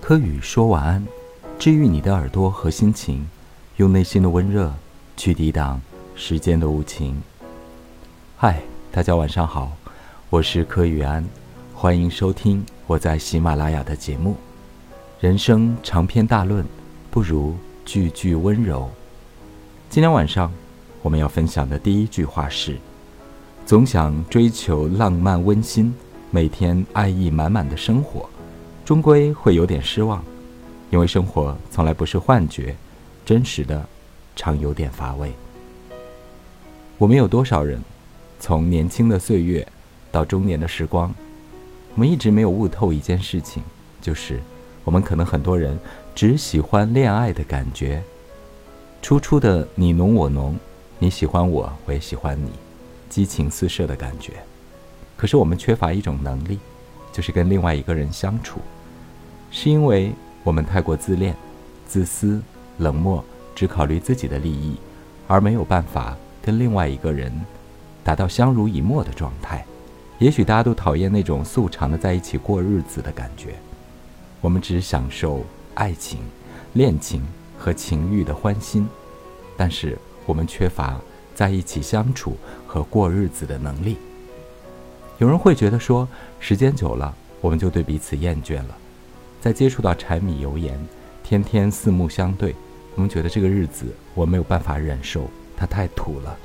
柯宇说晚安，治愈你的耳朵和心情，用内心的温热去抵挡时间的无情。嗨，大家晚上好，我是柯宇安，欢迎收听我在喜马拉雅的节目。人生长篇大论，不如句句温柔。今天晚上我们要分享的第一句话是：总想追求浪漫温馨，每天爱意满满的生活。终归会有点失望，因为生活从来不是幻觉，真实的常有点乏味。我们有多少人，从年轻的岁月到中年的时光，我们一直没有悟透一件事情，就是我们可能很多人只喜欢恋爱的感觉，初初的你侬我侬，你喜欢我，我也喜欢你，激情四射的感觉。可是我们缺乏一种能力，就是跟另外一个人相处。是因为我们太过自恋、自私、冷漠，只考虑自己的利益，而没有办法跟另外一个人达到相濡以沫的状态。也许大家都讨厌那种素常的在一起过日子的感觉，我们只享受爱情、恋情和情欲的欢心，但是我们缺乏在一起相处和过日子的能力。有人会觉得说，时间久了，我们就对彼此厌倦了。在接触到柴米油盐，天天四目相对，我们觉得这个日子我没有办法忍受，它太土了，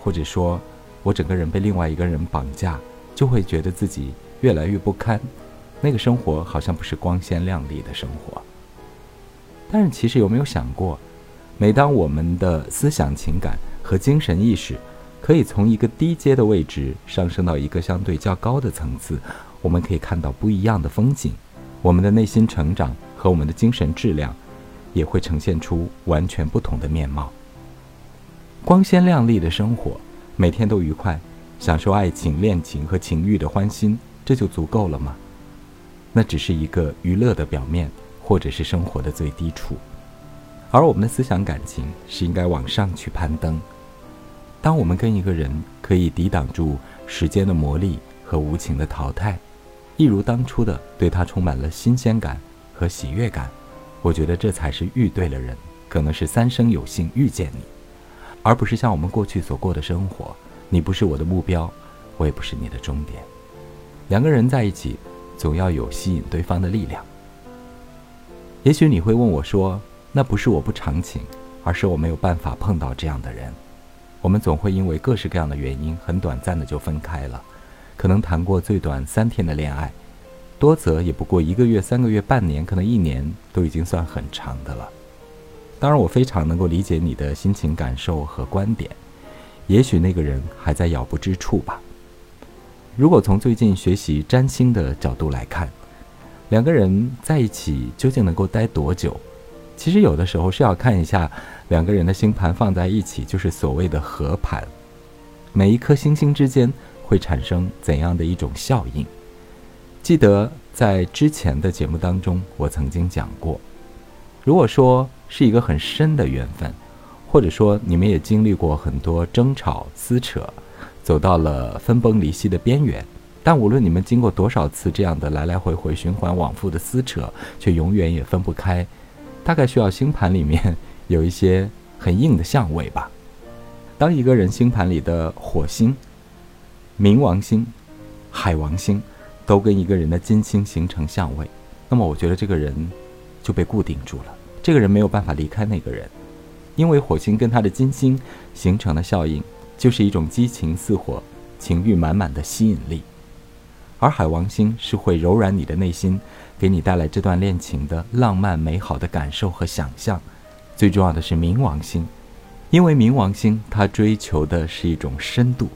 或者说，我整个人被另外一个人绑架，就会觉得自己越来越不堪，那个生活好像不是光鲜亮丽的生活。但是其实有没有想过，每当我们的思想情感和精神意识可以从一个低阶的位置上升到一个相对较高的层次，我们可以看到不一样的风景。我们的内心成长和我们的精神质量，也会呈现出完全不同的面貌。光鲜亮丽的生活，每天都愉快，享受爱情、恋情和情欲的欢心，这就足够了吗？那只是一个娱乐的表面，或者是生活的最低处。而我们的思想感情是应该往上去攀登。当我们跟一个人可以抵挡住时间的磨砺和无情的淘汰。一如当初的对他充满了新鲜感和喜悦感，我觉得这才是遇对了人，可能是三生有幸遇见你，而不是像我们过去所过的生活。你不是我的目标，我也不是你的终点。两个人在一起，总要有吸引对方的力量。也许你会问我说：“那不是我不长情，而是我没有办法碰到这样的人。”我们总会因为各式各样的原因，很短暂的就分开了。可能谈过最短三天的恋爱，多则也不过一个月、三个月、半年，可能一年都已经算很长的了。当然，我非常能够理解你的心情感受和观点。也许那个人还在咬不之处吧。如果从最近学习占星的角度来看，两个人在一起究竟能够待多久？其实有的时候是要看一下两个人的星盘放在一起，就是所谓的合盘。每一颗星星之间。会产生怎样的一种效应？记得在之前的节目当中，我曾经讲过，如果说是一个很深的缘分，或者说你们也经历过很多争吵撕扯，走到了分崩离析的边缘，但无论你们经过多少次这样的来来回回循环往复的撕扯，却永远也分不开，大概需要星盘里面有一些很硬的相位吧。当一个人星盘里的火星。冥王星、海王星都跟一个人的金星形成相位，那么我觉得这个人就被固定住了。这个人没有办法离开那个人，因为火星跟他的金星形成的效应就是一种激情似火、情欲满满的吸引力，而海王星是会柔软你的内心，给你带来这段恋情的浪漫美好的感受和想象。最重要的是冥王星，因为冥王星它追求的是一种深度。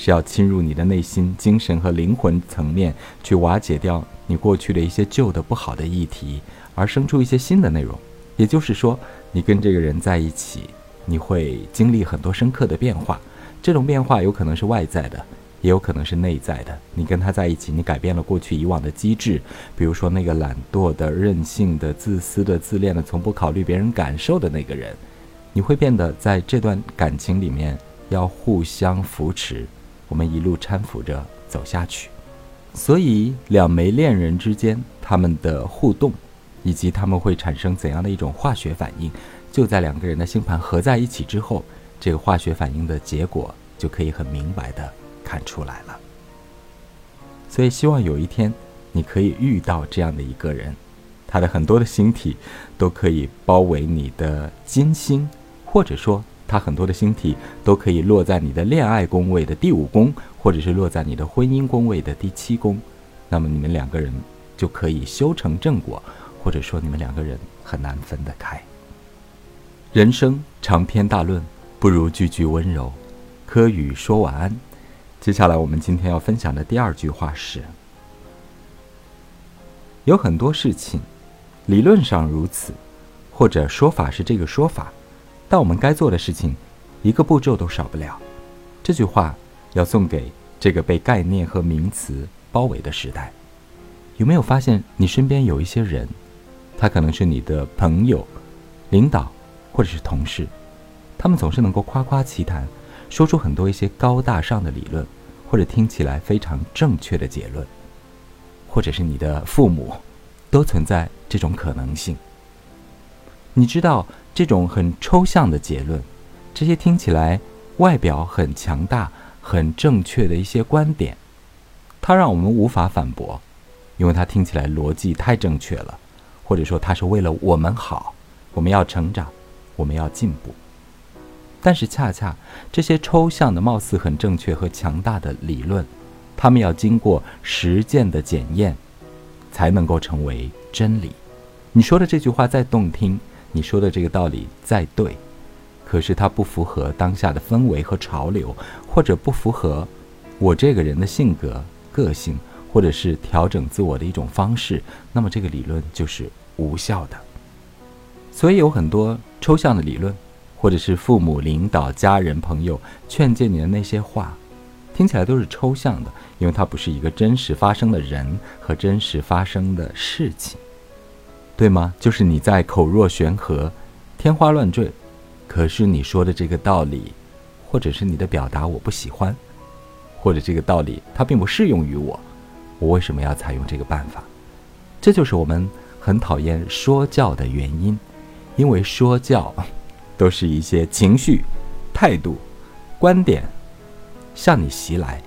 是要侵入你的内心、精神和灵魂层面，去瓦解掉你过去的一些旧的不好的议题，而生出一些新的内容。也就是说，你跟这个人在一起，你会经历很多深刻的变化。这种变化有可能是外在的，也有可能是内在的。你跟他在一起，你改变了过去以往的机制，比如说那个懒惰的、任性的、自私的、自恋的、从不考虑别人感受的那个人，你会变得在这段感情里面要互相扶持。我们一路搀扶着走下去，所以两枚恋人之间他们的互动，以及他们会产生怎样的一种化学反应，就在两个人的星盘合在一起之后，这个化学反应的结果就可以很明白的看出来了。所以，希望有一天你可以遇到这样的一个人，他的很多的星体都可以包围你的金星，或者说他很多的星体都可以落在你的恋爱宫位的第五宫，或者是落在你的婚姻宫位的第七宫，那么你们两个人就可以修成正果。或者说，你们两个人很难分得开。人生长篇大论，不如句句温柔。柯宇说晚安。接下来，我们今天要分享的第二句话是：有很多事情，理论上如此，或者说法是这个说法，但我们该做的事情，一个步骤都少不了。这句话要送给这个被概念和名词包围的时代。有没有发现，你身边有一些人？他可能是你的朋友、领导，或者是同事，他们总是能够夸夸其谈，说出很多一些高大上的理论，或者听起来非常正确的结论，或者是你的父母，都存在这种可能性。你知道这种很抽象的结论，这些听起来外表很强大、很正确的一些观点，它让我们无法反驳，因为它听起来逻辑太正确了。或者说，它是为了我们好，我们要成长，我们要进步。但是，恰恰这些抽象的、貌似很正确和强大的理论，他们要经过实践的检验，才能够成为真理。你说的这句话再动听，你说的这个道理再对，可是它不符合当下的氛围和潮流，或者不符合我这个人的性格、个性。或者是调整自我的一种方式，那么这个理论就是无效的。所以有很多抽象的理论，或者是父母、领导、家人、朋友劝诫你的那些话，听起来都是抽象的，因为它不是一个真实发生的人和真实发生的事情，对吗？就是你在口若悬河、天花乱坠，可是你说的这个道理，或者是你的表达我不喜欢，或者这个道理它并不适用于我。我为什么要采用这个办法？这就是我们很讨厌说教的原因，因为说教都是一些情绪、态度、观点向你袭来，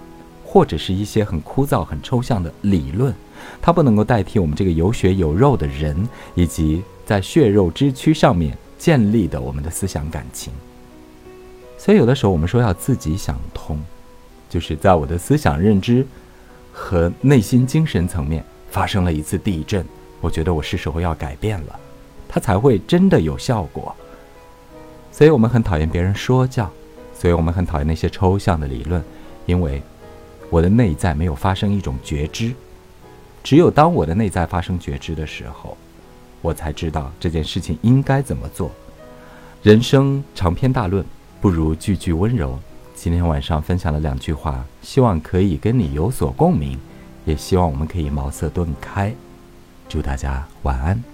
或者是一些很枯燥、很抽象的理论，它不能够代替我们这个有血有肉的人，以及在血肉之躯上面建立的我们的思想感情。所以，有的时候我们说要自己想通，就是在我的思想认知。和内心精神层面发生了一次地震，我觉得我是时候要改变了，它才会真的有效果。所以我们很讨厌别人说教，所以我们很讨厌那些抽象的理论，因为我的内在没有发生一种觉知。只有当我的内在发生觉知的时候，我才知道这件事情应该怎么做。人生长篇大论，不如句句温柔。今天晚上分享了两句话，希望可以跟你有所共鸣，也希望我们可以茅塞顿开。祝大家晚安。